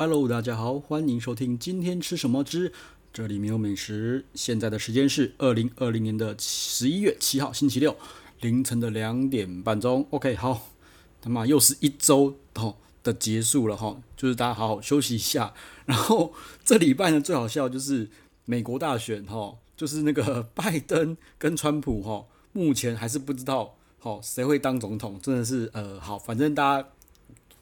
Hello，大家好，欢迎收听今天吃什么之这里没有美食。现在的时间是二零二零年的十一月七号星期六凌晨的两点半钟。OK，好，他妈又是一周哦的结束了哈，就是大家好好休息一下。然后这礼拜呢，最好笑就是美国大选哈，就是那个 拜登跟川普哈，目前还是不知道好谁会当总统，真的是呃好，反正大家。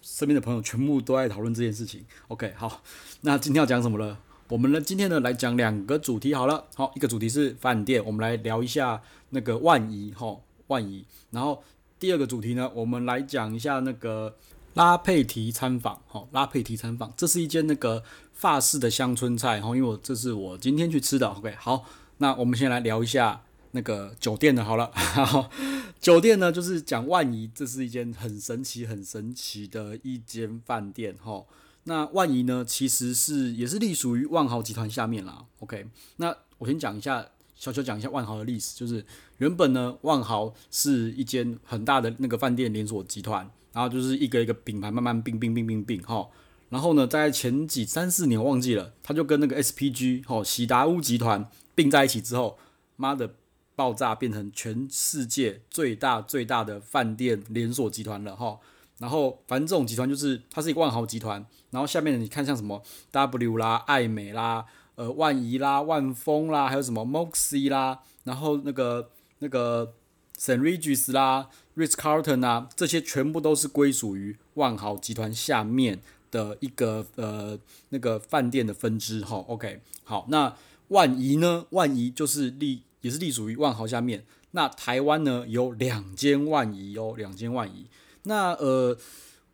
身边的朋友全部都在讨论这件事情。OK，好，那今天要讲什么了？我们呢，今天呢来讲两个主题好了。好，一个主题是饭店，我们来聊一下那个万怡哈万怡。然后第二个主题呢，我们来讲一下那个拉佩提餐坊。哈，拉佩提餐坊，这是一间那个法式的乡村菜。哈，因为我这是我今天去吃的。OK，好，那我们先来聊一下那个酒店的。好了。酒店呢，就是讲万怡，这是一间很神奇、很神奇的一间饭店哈。那万怡呢，其实是也是隶属于万豪集团下面啦。OK，那我先讲一下，小小讲一下万豪的历史，就是原本呢，万豪是一间很大的那个饭店连锁集团，然后就是一个一个品牌慢慢并并并并并哈。然后呢，在前几三四年忘记了，他就跟那个 SPG 哈喜达屋集团并在一起之后，妈的。爆炸变成全世界最大最大的饭店连锁集团了哈，然后反正这种集团就是它是一个万豪集团，然后下面你看像什么 W 啦、艾美啦、呃万怡啦、万丰啦，还有什么 Moxy 啦，然后那个那个 St. Regis 啦、Ritz Carlton 啊，这些全部都是归属于万豪集团下面的一个呃那个饭店的分支哈。OK，好，那万怡呢？万怡就是立。也是隶属于万豪下面。那台湾呢，有两间万怡哦，两间万怡。那呃，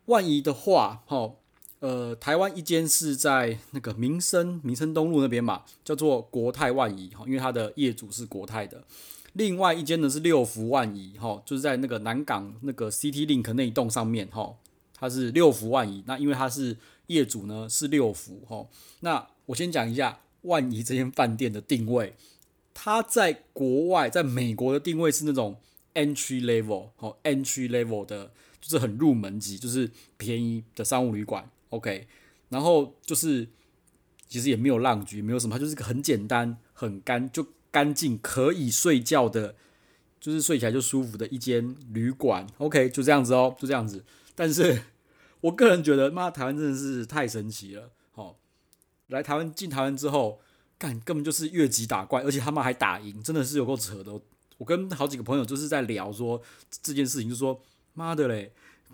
万怡的话，哈，呃，台湾一间是在那个民生民生东路那边嘛，叫做国泰万怡哈，因为它的业主是国泰的。另外一间呢是六福万怡哈，就是在那个南港那个 CT Link 那一栋上面哈，它是六福万怡。那因为它是业主呢是六福哈。那我先讲一下万怡这间饭店的定位。它在国外，在美国的定位是那种 entry level，哦，entry level 的，就是很入门级，就是便宜的商务旅馆，OK。然后就是其实也没有浪局，没有什么，它就是个很简单、很干就干净，可以睡觉的，就是睡起来就舒服的一间旅馆，OK，就这样子哦，就这样子。但是我个人觉得，妈，台湾真的是太神奇了，好，来台湾进台湾之后。根本就是越级打怪，而且他们还打赢，真的是有够扯的。我跟好几个朋友就是在聊说这件事情，就说妈的嘞，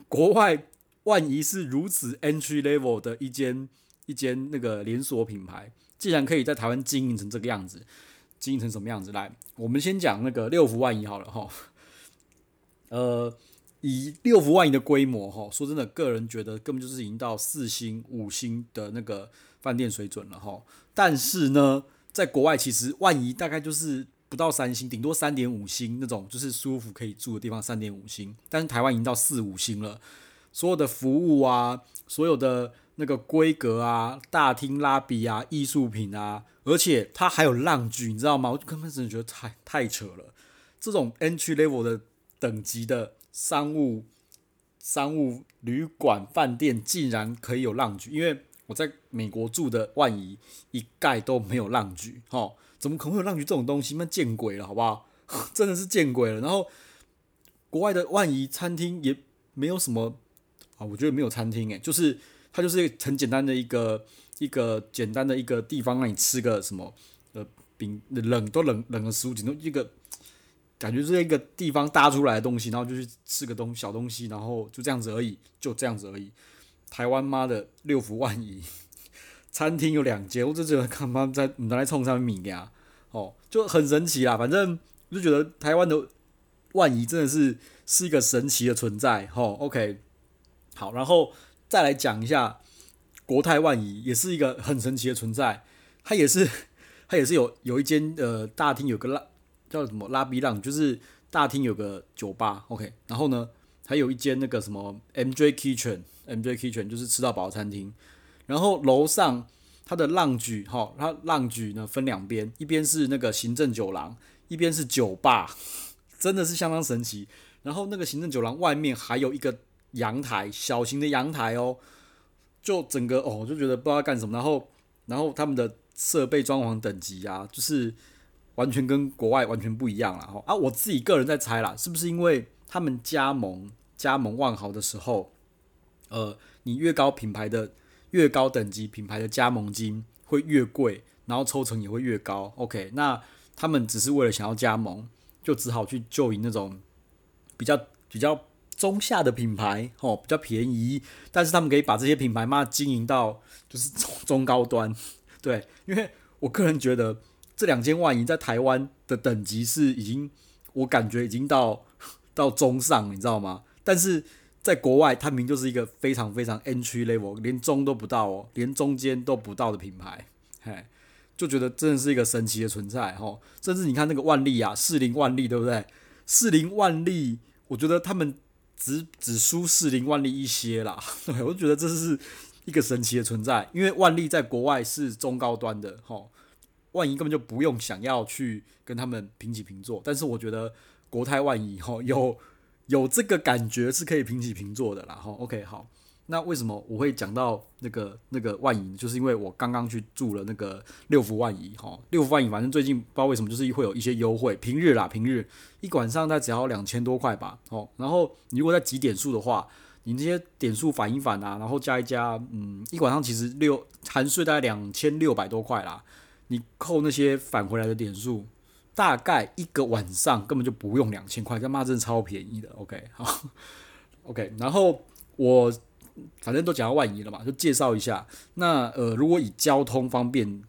国外万怡是如此 entry level 的一间一间那个连锁品牌，竟然可以在台湾经营成这个样子，经营成什么样子？来，我们先讲那个六福万怡好了哈。呃，以六福万怡的规模哈，说真的，个人觉得根本就是已经到四星、五星的那个。饭店水准了哈，但是呢，在国外其实万怡大概就是不到三星，顶多三点五星那种，就是舒服可以住的地方三点五星。但是台湾已经到四五星了，所有的服务啊，所有的那个规格啊，大厅拉比啊，艺术品啊，而且它还有浪具，你知道吗？我根本真的觉得太太扯了，这种 N 区 level 的等级的商务商务旅馆饭店竟然可以有浪具，因为。我在美国住的万怡一概都没有浪局，哈，怎么可能会有浪局这种东西？那见鬼了，好不好？真的是见鬼了。然后国外的万怡餐厅也没有什么啊，我觉得没有餐厅诶，就是它就是一个很简单的一个一个简单的一个地方，让你吃个什么呃冰冷都冷冷的食物，顶多一个感觉是一个地方搭出来的东西，然后就去吃个东小东西，然后就这样子而已，就这样子而已。台湾妈的六福万怡 餐厅有两间，我就觉得看妈在拿来冲上面米呀，哦，就很神奇啦。反正我就觉得台湾的万怡真的是是一个神奇的存在。吼，OK，好，然后再来讲一下国泰万怡，也是一个很神奇的存在。它也是 它也是有有一间呃大厅有个拉叫什么拉比浪，就是大厅有个酒吧。OK，然后呢还有一间那个什么 MJ Kitchen。MJ Kitchen 就是吃到饱餐厅，然后楼上它的浪举哈，它浪举呢分两边，一边是那个行政酒廊，一边是酒吧，真的是相当神奇。然后那个行政酒廊外面还有一个阳台，小型的阳台哦，就整个哦，就觉得不知道干什么。然后，然后他们的设备装潢等级啊，就是完全跟国外完全不一样了。哈啊，我自己个人在猜啦，是不是因为他们加盟加盟万豪的时候，呃，你越高品牌的越高等级品牌的加盟金会越贵，然后抽成也会越高。OK，那他们只是为了想要加盟，就只好去就以那种比较比较。中下的品牌哦，比较便宜，但是他们可以把这些品牌嘛经营到就是中中高端，对，因为我个人觉得这两千万已经在台湾的等级是已经，我感觉已经到 到中上，你知道吗？但是在国外，它明就是一个非常非常 entry level，连中都不到哦，连中间都不到的品牌，嘿，就觉得真的是一个神奇的存在哦。甚至你看那个万利啊，四零万利对不对？四零万利，我觉得他们。只只输四零万利一些啦，对，我就觉得这是一个神奇的存在，因为万利在国外是中高端的，吼，万怡根本就不用想要去跟他们平起平坐，但是我觉得国泰万怡吼有有这个感觉是可以平起平坐的啦，吼，OK 好。那为什么我会讲到那个那个万怡？就是因为我刚刚去住了那个六福万怡哈，六福万怡反正最近不知道为什么就是会有一些优惠，平日啦，平日一晚上它只要两千多块吧，哦，然后你如果在集点数的话，你这些点数返一返啊，然后加一加，嗯，一晚上其实六含税大概两千六百多块啦，你扣那些返回来的点数，大概一个晚上根本就不用两千块，他妈真的超便宜的，OK 好，OK，然后我。反正都讲到万怡了嘛，就介绍一下。那呃，如果以交通方便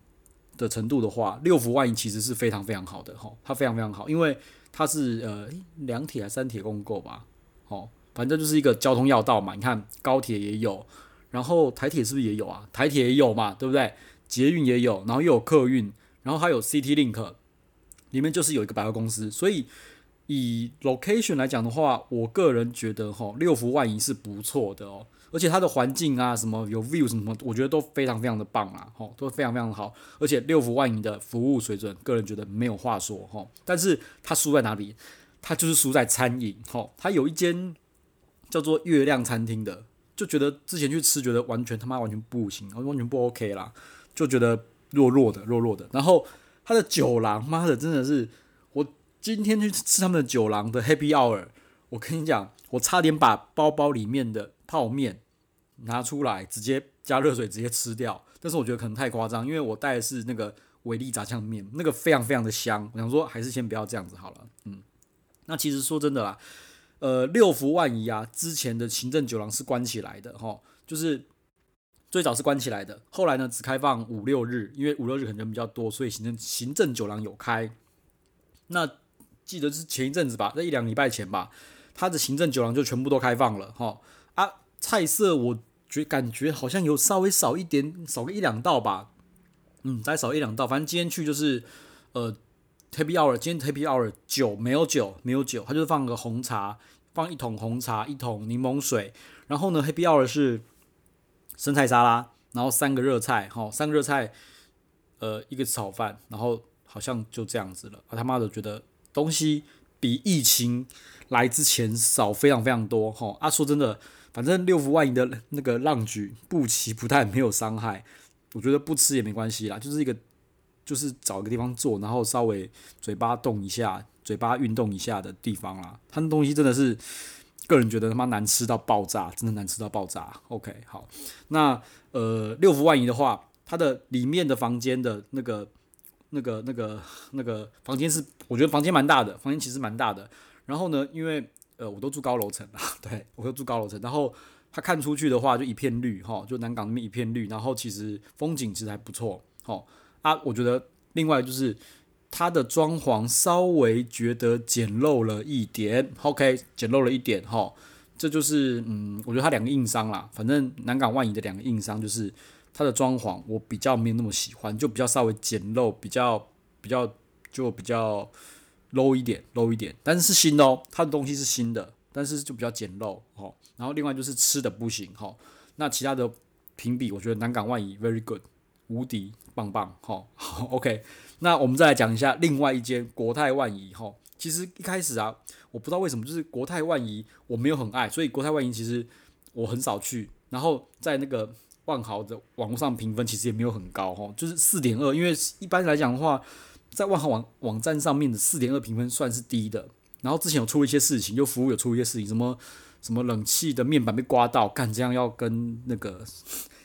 的程度的话，六福万怡其实是非常非常好的哈，它非常非常好，因为它是呃两铁还三铁共构吧，哦，反正就是一个交通要道嘛。你看高铁也有，然后台铁是不是也有啊？台铁也有嘛，对不对？捷运也有，然后又有客运，然后还有 City Link，里面就是有一个百货公司，所以。以 location 来讲的话，我个人觉得哈六福万怡是不错的哦，而且它的环境啊，什么有 view 什么，我觉得都非常非常的棒啊，吼，都非常非常的好。而且六福万怡的服务水准，个人觉得没有话说哈。但是它输在哪里？它就是输在餐饮哈。它有一间叫做月亮餐厅的，就觉得之前去吃，觉得完全他妈完全不行，完全不 OK 啦，就觉得弱弱的，弱弱的。然后他的酒廊，妈的，真的是。我今天去吃他们的酒廊的 Happy Hour，我跟你讲，我差点把包包里面的泡面拿出来，直接加热水直接吃掉。但是我觉得可能太夸张，因为我带的是那个伟力炸酱面，那个非常非常的香。我想说，还是先不要这样子好了。嗯，那其实说真的啦，呃，六福万怡啊，之前的行政酒廊是关起来的哈，就是最早是关起来的，后来呢只开放五六日，因为五六日可能人比较多，所以行政行政酒廊有开。那记得是前一阵子吧，在一两礼拜前吧，它的行政酒廊就全部都开放了哈啊，菜色我觉感觉好像有稍微少一点，少个一两道吧，嗯，再少一两道，反正今天去就是呃 Happy Hour，今天 Happy Hour 酒没有酒没有酒，它就是放个红茶，放一桶红茶，一桶柠檬水，然后呢 Happy Hour 是生菜沙拉，然后三个热菜，哈，三个热菜，呃，一个炒饭，然后好像就这样子了，我他妈的觉得。东西比疫情来之前少非常非常多哈啊！说真的，反正六福万怡的那个浪举不齐不待没有伤害，我觉得不吃也没关系啦，就是一个就是找一个地方坐，然后稍微嘴巴动一下，嘴巴运动一下的地方啦。他那东西真的是个人觉得他妈难吃到爆炸，真的难吃到爆炸。OK，好，那呃六福万怡的话，它的里面的房间的那个。那个、那个、那个房间是，我觉得房间蛮大的，房间其实蛮大的。然后呢，因为呃，我都住高楼层啊，对，我都住高楼层。然后它看出去的话，就一片绿哈，就南港那边一片绿。然后其实风景其实还不错，哈啊，我觉得另外就是它的装潢稍微觉得简陋了一点，OK，简陋了一点哈。这就是嗯，我觉得它两个硬伤啦，反正南港万怡的两个硬伤就是。它的装潢我比较没有那么喜欢，就比较稍微简陋，比较比较就比较 low 一点，low 一点。但是是新的哦，它的东西是新的，但是就比较简陋哦。然后另外就是吃的不行哈。那其他的评比，我觉得南港万怡 very good，无敌棒棒哈。好，OK，那我们再来讲一下另外一间国泰万怡哈。其实一开始啊，我不知道为什么，就是国泰万怡我没有很爱，所以国泰万怡其实我很少去。然后在那个。万豪的网络上评分其实也没有很高哈，就是四点二，因为一般来讲的话，在万豪网网站上面的四点二评分算是低的。然后之前有出一些事情，就服务有出一些事情，什么什么冷气的面板被刮到，干这样要跟那个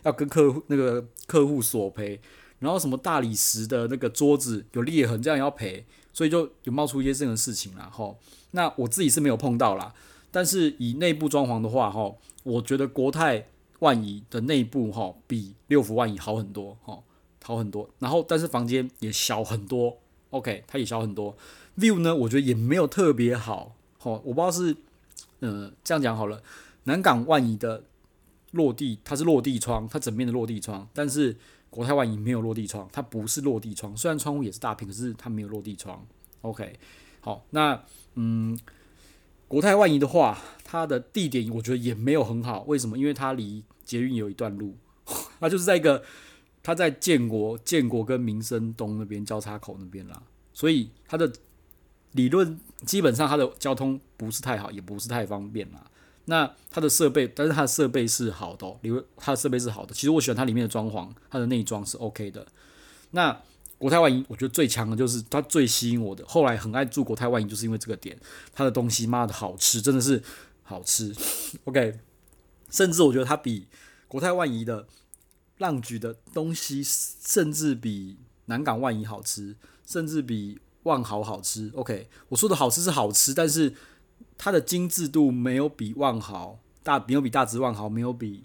要跟客户那个客户索赔，然后什么大理石的那个桌子有裂痕，这样要赔，所以就有冒出一些这样的事情啦。哈。那我自己是没有碰到啦，但是以内部装潢的话，哈，我觉得国泰万怡的内部哈比六福万怡好很多，哈，好很多。然后但是房间也小很多，OK，它也小很多。view 呢，我觉得也没有特别好，吼，我不知道是，呃，这样讲好了。南港万怡的落地，它是落地窗，它整面的落地窗，但是国泰万怡没有落地窗，它不是落地窗，虽然窗户也是大片，可是它没有落地窗。OK，好，那嗯，国泰万怡的话，它的地点我觉得也没有很好，为什么？因为它离捷运有一段路，它就是在一个，它在建国、建国跟民生东那边交叉口那边啦，所以它的。理论基本上它的交通不是太好，也不是太方便啦。那它的设备，但是它的设备是好的哦。理论它的设备是好的。其实我喜欢它里面的装潢，它的内装是 OK 的。那国泰万怡，我觉得最强的就是它最吸引我的。后来很爱住国泰万怡，就是因为这个点，它的东西妈的好吃，真的是好吃。OK，甚至我觉得它比国泰万怡的浪菊的东西，甚至比南港万怡好吃，甚至比。万豪好吃，OK，我说的好吃是好吃，但是它的精致度没有比万豪大，没有比大直万豪，没有比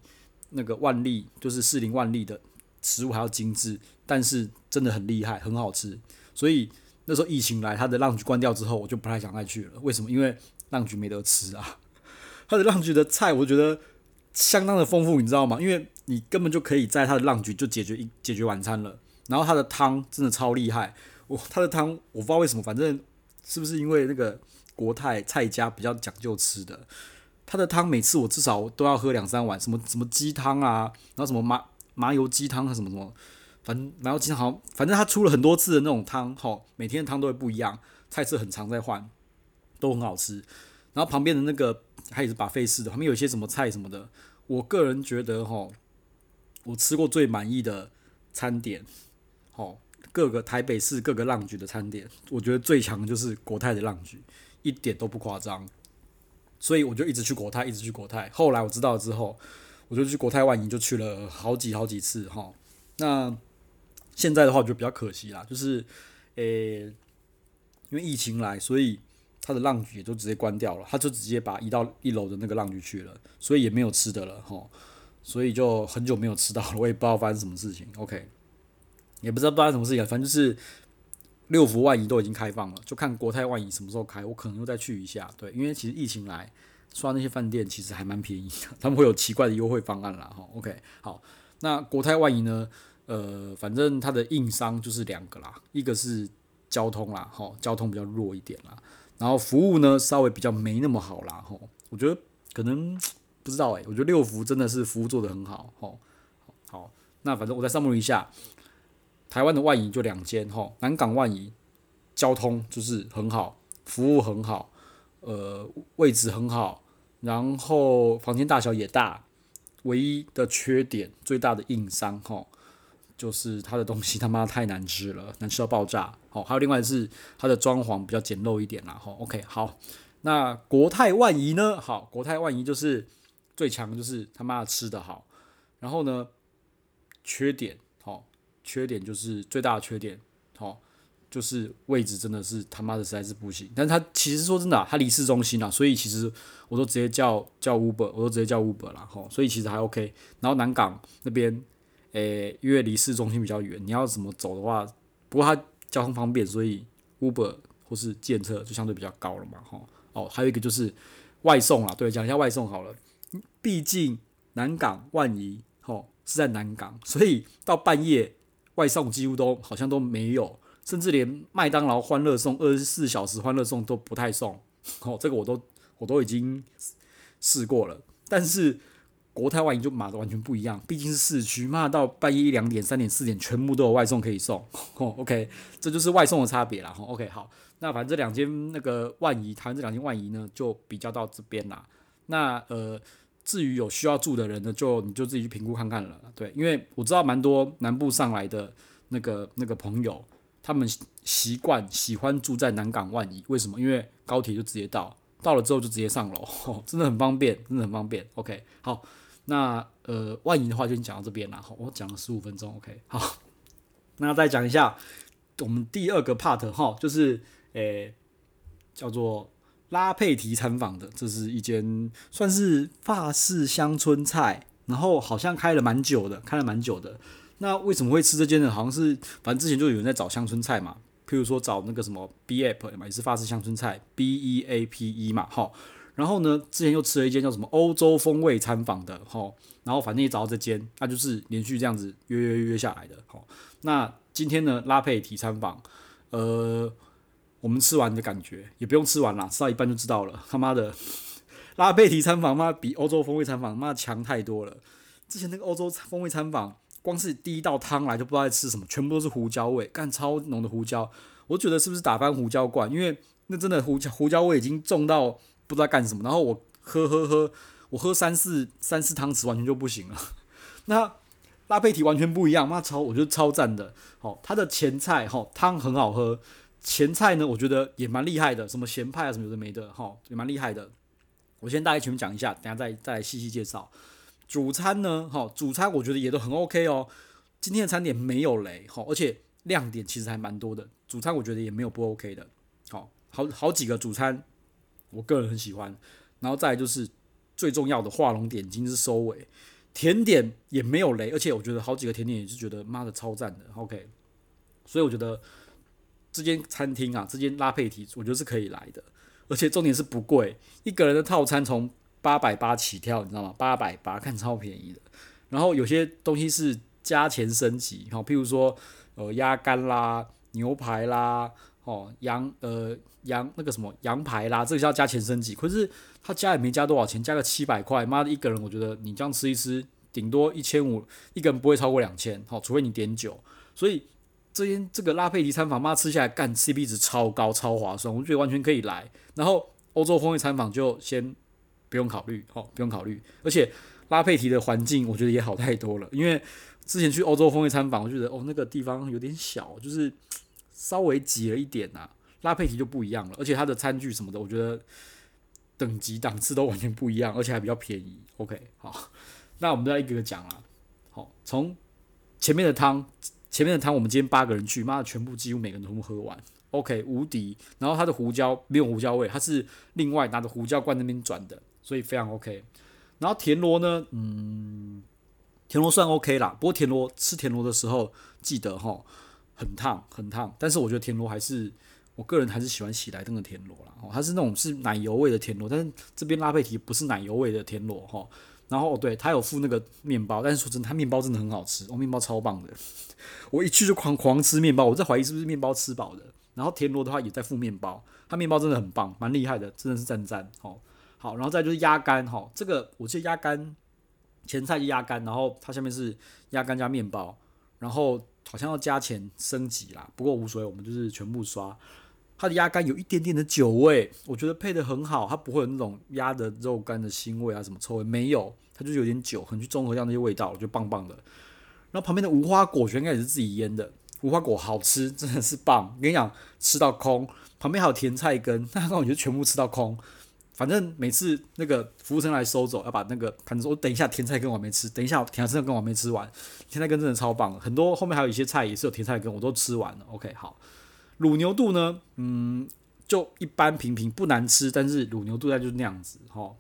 那个万利，就是士林万利的食物还要精致，但是真的很厉害，很好吃。所以那时候疫情来，它的浪局关掉之后，我就不太想再去了。为什么？因为浪局没得吃啊。它的浪局的菜，我觉得相当的丰富，你知道吗？因为你根本就可以在它的浪局就解决一解决晚餐了。然后它的汤真的超厉害。我他的汤我不知道为什么，反正是不是因为那个国泰蔡家比较讲究吃的，他的汤每次我至少都要喝两三碗，什么什么鸡汤啊，然后什么麻麻油鸡汤啊，什么什么，反正麻油鸡汤好，反正他出了很多次的那种汤，吼，每天的汤都会不一样，菜色很常在换，都很好吃。然后旁边的那个还有是 buffet 式的，旁边有一些什么菜什么的，我个人觉得吼，我吃过最满意的餐点，吼。各个台北市各个浪局的餐点，我觉得最强的就是国泰的浪局，一点都不夸张。所以我就一直去国泰，一直去国泰。后来我知道之后，我就去国泰万怡，就去了好几好几次哈。那现在的话，我觉得比较可惜啦，就是诶、因为疫情来，所以他的浪局也就直接关掉了，他就直接把移到一楼的那个浪局去了，所以也没有吃的了哈。所以就很久没有吃到了，我也不知道发生什么事情。OK。也不知道发生什么事情，反正就是六福万怡都已经开放了，就看国泰万怡什么时候开，我可能又再去一下。对，因为其实疫情来刷那些饭店其实还蛮便宜的，他们会有奇怪的优惠方案啦。哈，OK，好，那国泰万怡呢？呃，反正它的硬伤就是两个啦，一个是交通啦，哈，交通比较弱一点啦，然后服务呢稍微比较没那么好啦，哈，我觉得可能不知道诶，我觉得六福真的是服务做得很好，哈，好，那反正我再 summary 一下。台湾的万怡就两间哈，南港万怡交通就是很好，服务很好，呃，位置很好，然后房间大小也大，唯一的缺点最大的硬伤哈，就是它的东西他妈太难吃了，难吃到爆炸。好，还有另外是它的装潢比较简陋一点啦。哈，OK，好，那国泰万怡呢？好，国泰万怡就是最强就是他妈吃的好，然后呢，缺点。缺点就是最大的缺点，哦，就是位置真的是他妈的实在是不行。但是他其实说真的啊，他离市中心啊，所以其实我都直接叫叫 Uber，我都直接叫 Uber 啦，吼，所以其实还 OK。然后南港那边，诶、因为离市中心比较远，你要怎么走的话，不过它交通方便，所以 Uber 或是计程车就相对比较高了嘛，吼。哦，还有一个就是外送啦，对，讲一下外送好了。毕竟南港万怡，吼，是在南港，所以到半夜。外送几乎都好像都没有，甚至连麦当劳欢乐送二十四小时欢乐送都不太送。哦，这个我都我都已经试过了。但是国泰万怡就码的完全不一样，毕竟是市区，骂到半夜一两点、三点、四点，全部都有外送可以送。哦，OK，这就是外送的差别啦。哦，OK，好，那反正这两间那个万怡，台湾这两间万怡呢，就比较到这边啦。那呃。至于有需要住的人呢，就你就自己去评估看看了。对，因为我知道蛮多南部上来的那个那个朋友，他们习惯喜欢住在南港万怡，为什么？因为高铁就直接到，到了之后就直接上楼，哦，真的很方便，真的很方便。OK，好，那呃万怡的话就讲到这边了，好，我讲了十五分钟，OK，好，那再讲一下我们第二个 part 哈，就是诶、叫做。拉佩提餐坊的，这是一间算是法式乡村菜，然后好像开了蛮久的，开了蛮久的。那为什么会吃这间呢？好像是反正之前就有人在找乡村菜嘛，譬如说找那个什么 B A P 嘛，也是法式乡村菜 B E A P E 嘛，哈。然后呢，之前又吃了一间叫什么欧洲风味餐坊的，哈。然后反正也找到这间，那就是连续这样子约约约下来的，哈。那今天呢，拉佩提餐坊，呃。我们吃完的感觉也不用吃完啦，吃到一半就知道了。他妈的，拉贝提餐坊妈比欧洲风味餐坊妈强太多了。之前那个欧洲风味餐坊，光是第一道汤来就不知道在吃什么，全部都是胡椒味，干超浓的胡椒。我觉得是不是打翻胡椒罐？因为那真的胡椒胡椒味已经重到不知道干什么。然后我喝喝喝，我喝三四三四汤匙完全就不行了。那拉贝提完全不一样，妈超我觉得超赞的。好，它的前菜哈汤很好喝。前菜呢，我觉得也蛮厉害的，什么咸派啊，什么有的没的，哈，也蛮厉害的。我先大概全部讲一下，等下再再来细细介绍。主餐呢，哈，主餐我觉得也都很 OK 哦。今天的餐点没有雷，哈，而且亮点其实还蛮多的。主餐我觉得也没有不 OK 的，好，好好几个主餐，我个人很喜欢。然后再就是最重要的画龙点睛是收尾，甜点也没有雷，而且我觉得好几个甜点也是觉得妈的超赞的，OK。所以我觉得。这间餐厅啊，这间拉佩提，我觉得是可以来的，而且重点是不贵，一个人的套餐从八百八起跳，你知道吗？八百八，看超便宜的。然后有些东西是加钱升级，好，譬如说呃鸭肝啦、牛排啦、哦羊呃羊那个什么羊排啦，这个叫加钱升级。可是他加也没加多少钱，加个七百块，妈的一个人，我觉得你这样吃一吃，顶多一千五，一个人不会超过两千，好，除非你点酒，所以。这间这个拉佩提餐坊，妈吃下来干 CP 值超高，超划算，我觉得完全可以来。然后欧洲风味餐坊就先不用考虑，哦，不用考虑。而且拉佩提的环境我觉得也好太多了，因为之前去欧洲风味餐坊，我觉得哦那个地方有点小，就是稍微挤了一点呐、拉佩提就不一样了，而且它的餐具什么的，我觉得等级档次都完全不一样，而且还比较便宜。OK，好，那我们再一个个讲了。好，从前面的汤。前面的汤我们今天八个人去，妈的全部几乎每个人都喝完，OK 无敌。然后它的胡椒没有胡椒味，它是另外拿着胡椒罐那边转的，所以非常 OK。然后田螺呢，嗯，田螺算 OK 啦，不过田螺吃田螺的时候记得哈，很烫很烫。但是我觉得田螺还是我个人还是喜欢喜来登的田螺啦，哦，它是那种是奶油味的田螺，但是这边拉佩提不是奶油味的田螺齁。然后，对，他有附那个面包，但是说真的，他面包真的很好吃，哦，面包超棒的。我一去就狂狂吃面包，我在怀疑是不是面包吃饱的。然后田螺的话也在附面包，他面包真的很棒，蛮厉害的，真的是赞赞。哦，好，然后再就是鸭肝，哈、哦，这个我记得鸭肝前菜就鸭肝，然后它下面是鸭肝加面包，然后好像要加钱升级啦，不过无所谓，我们就是全部刷。它的鸭肝有一点点的酒味，我觉得配得很好，它不会有那种鸭的肉干的腥味啊，什么臭味没有，它就是有点酒，很去中和掉那些味道，我觉得棒棒的。然后旁边的无花果，全应该也是自己腌的，无花果好吃，真的是棒。跟你讲，吃到空，旁边还有甜菜根，那刚好就全部吃到空。反正每次那个服务生来收走，要把那个盘子，我等一下甜菜根我还没吃，等一下甜菜根我还没吃完，甜菜根真的超棒，很多后面还有一些菜也是有甜菜根，我都吃完了。OK，好。卤牛肚呢，嗯，就一般平平，不难吃，但是卤牛肚它就是那样子哈。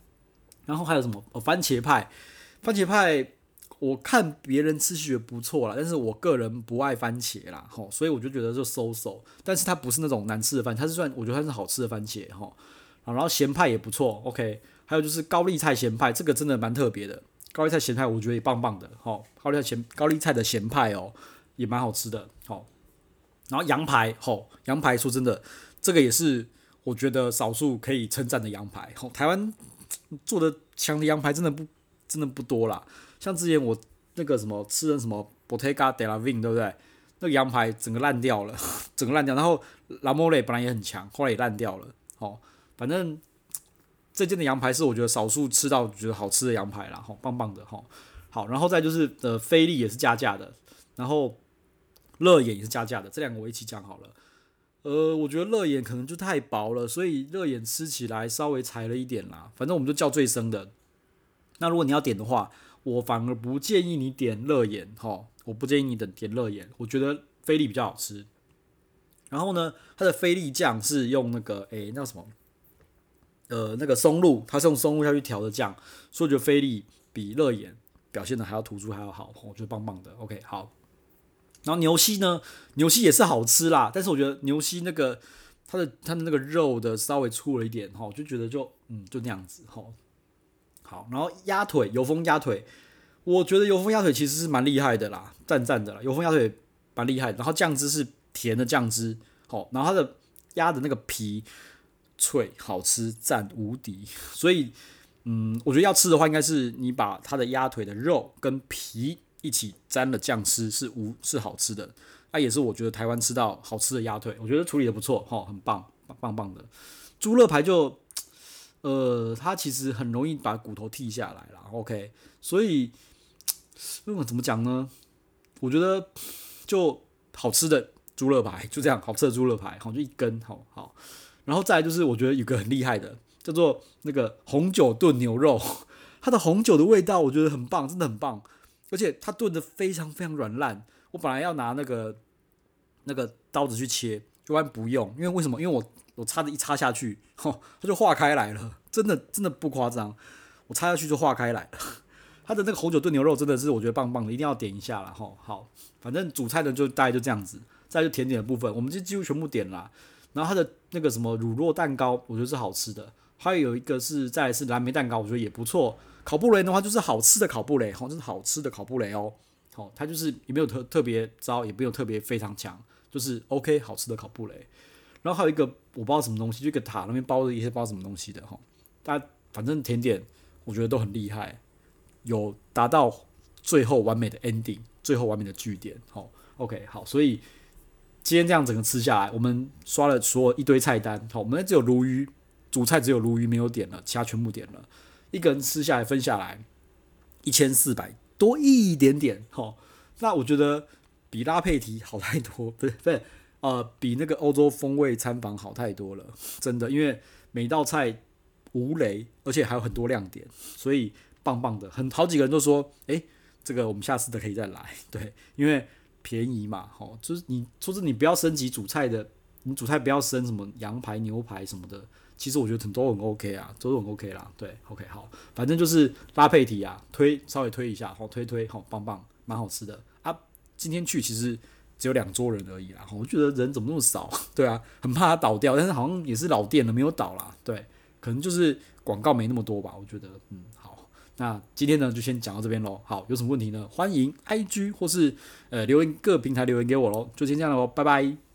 然后还有什么？哦，番茄派，番茄派，我看别人吃觉得不错啦，但是我个人不爱番茄啦，哈，所以我就觉得就收手。但是它不是那种难吃的番茄，它是算我觉得它是好吃的番茄哈。然后咸派也不错，OK。还有就是高丽菜咸派，这个真的蛮特别的。高丽菜咸派我觉得也棒棒的，哈。高丽菜咸高丽菜的咸派哦，也蛮好吃的，好。然后羊排，吼，羊排说真的，这个也是我觉得少数可以称赞的羊排。吼，台湾做的强的羊排真的不真的不多啦。像之前我那个什么吃的什么 Bottega della Vigna，对不对？那个羊排整个烂掉了，整个烂掉。然后 L'Amore 本来也很强，后来也烂掉了。吼，反正这间的羊排是我觉得少数吃到觉得好吃的羊排啦，吼，棒棒的吼。好，然后再就是呃，菲力也是加价的，然后乐眼也是加价的，这两个我一起讲好了。呃，我觉得乐眼可能就太薄了，所以乐眼吃起来稍微柴了一点啦。反正我们就叫最生的。那如果你要点的话，我反而不建议你点乐眼，哈，我不建议你等点乐眼，我觉得菲力比较好吃。然后呢，它的菲力酱是用那个，诶，那什么？呃，那个松露，它是用松露下去调的酱，所以我觉得菲力比乐眼表现的还要突出，还要好，我觉得棒棒的。OK，好。然后牛膝呢，牛膝也是好吃啦，但是我觉得牛膝那个它的它的那个肉的稍微粗了一点，哈，我就觉得就嗯就那样子，哈。好，然后鸭腿油封鸭腿，我觉得油封鸭腿其实是蛮厉害的啦，赞赞的啦，油封鸭腿蛮厉害。然后酱汁是甜的酱汁，好，然后它的鸭的那个皮脆好吃，赞无敌。所以嗯，我觉得要吃的话，应该是你把它的鸭腿的肉跟皮。一起沾了酱吃是无是好吃的，那、也是我觉得台湾吃到好吃的鸭腿，我觉得处理的不错哈，很棒，棒棒的。猪肋排就，呃，它其实很容易把骨头剔下来了，OK，所以，那么怎么讲呢？我觉得就好吃的猪肋排就这样，好吃的猪肋排，好就一根，好好。然后再就是我觉得有个很厉害的，叫做那个红酒炖牛肉，它的红酒的味道我觉得很棒，真的很棒。而且它炖的非常非常软烂，我本来要拿那个那个刀子去切，就完不用，因为为什么？因为我我插着一插下去，吼，它就化开来了，真的真的不夸张，我插下去就化开来了。它的那个红酒炖牛肉真的是我觉得棒棒的，一定要点一下了，吼，好，反正主菜的就大概就这样子，再就甜点的部分，我们就几乎全部点了。然后它的那个什么乳酪蛋糕，我觉得是好吃的，还有一个是再来是蓝莓蛋糕，我觉得也不错。烤布雷的话就是好吃的烤布雷，吼，就是好吃的烤布雷哦，好，它就是也没有特特别糟，也没有特别非常强，就是 OK 好吃的烤布雷。然后还有一个我不知道什么东西，就一个塔那边包着一些不知道什么东西的哈，但反正甜点我觉得都很厉害，有达到最后完美的 ending，最后完美的句点，好，OK 好，所以今天这样整个吃下来，我们刷了所有一堆菜单，好，我们只有鲈鱼主菜只有鲈鱼没有点了，其他全部点了。一个人吃下来分下来一千四百多一点点，齁，那我觉得比拉佩提好太多，不是不是，呃，比那个欧洲风味餐房好太多了，真的，因为每道菜无雷，而且还有很多亮点，所以棒棒的，很好几个人都说，诶、这个我们下次都可以再来，对，因为便宜嘛，齁，就是你说是你不要升级主菜的，你主菜不要升什么羊排、牛排什么的。其实我觉得都很 OK 啊，都很 OK 啦。对，OK 好，反正就是拉佩提啊，推稍微推一下，好推推好棒棒，蛮好吃的啊。今天去其实只有两桌人而已啦，我觉得人怎么那么少？对啊，很怕它倒掉，但是好像也是老店了，没有倒啦。对，可能就是广告没那么多吧。我觉得，嗯，好，那今天呢就先讲到这边喽。好，有什么问题呢？欢迎 IG 或是呃留言各平台留言给我喽。就先这样喽，拜拜。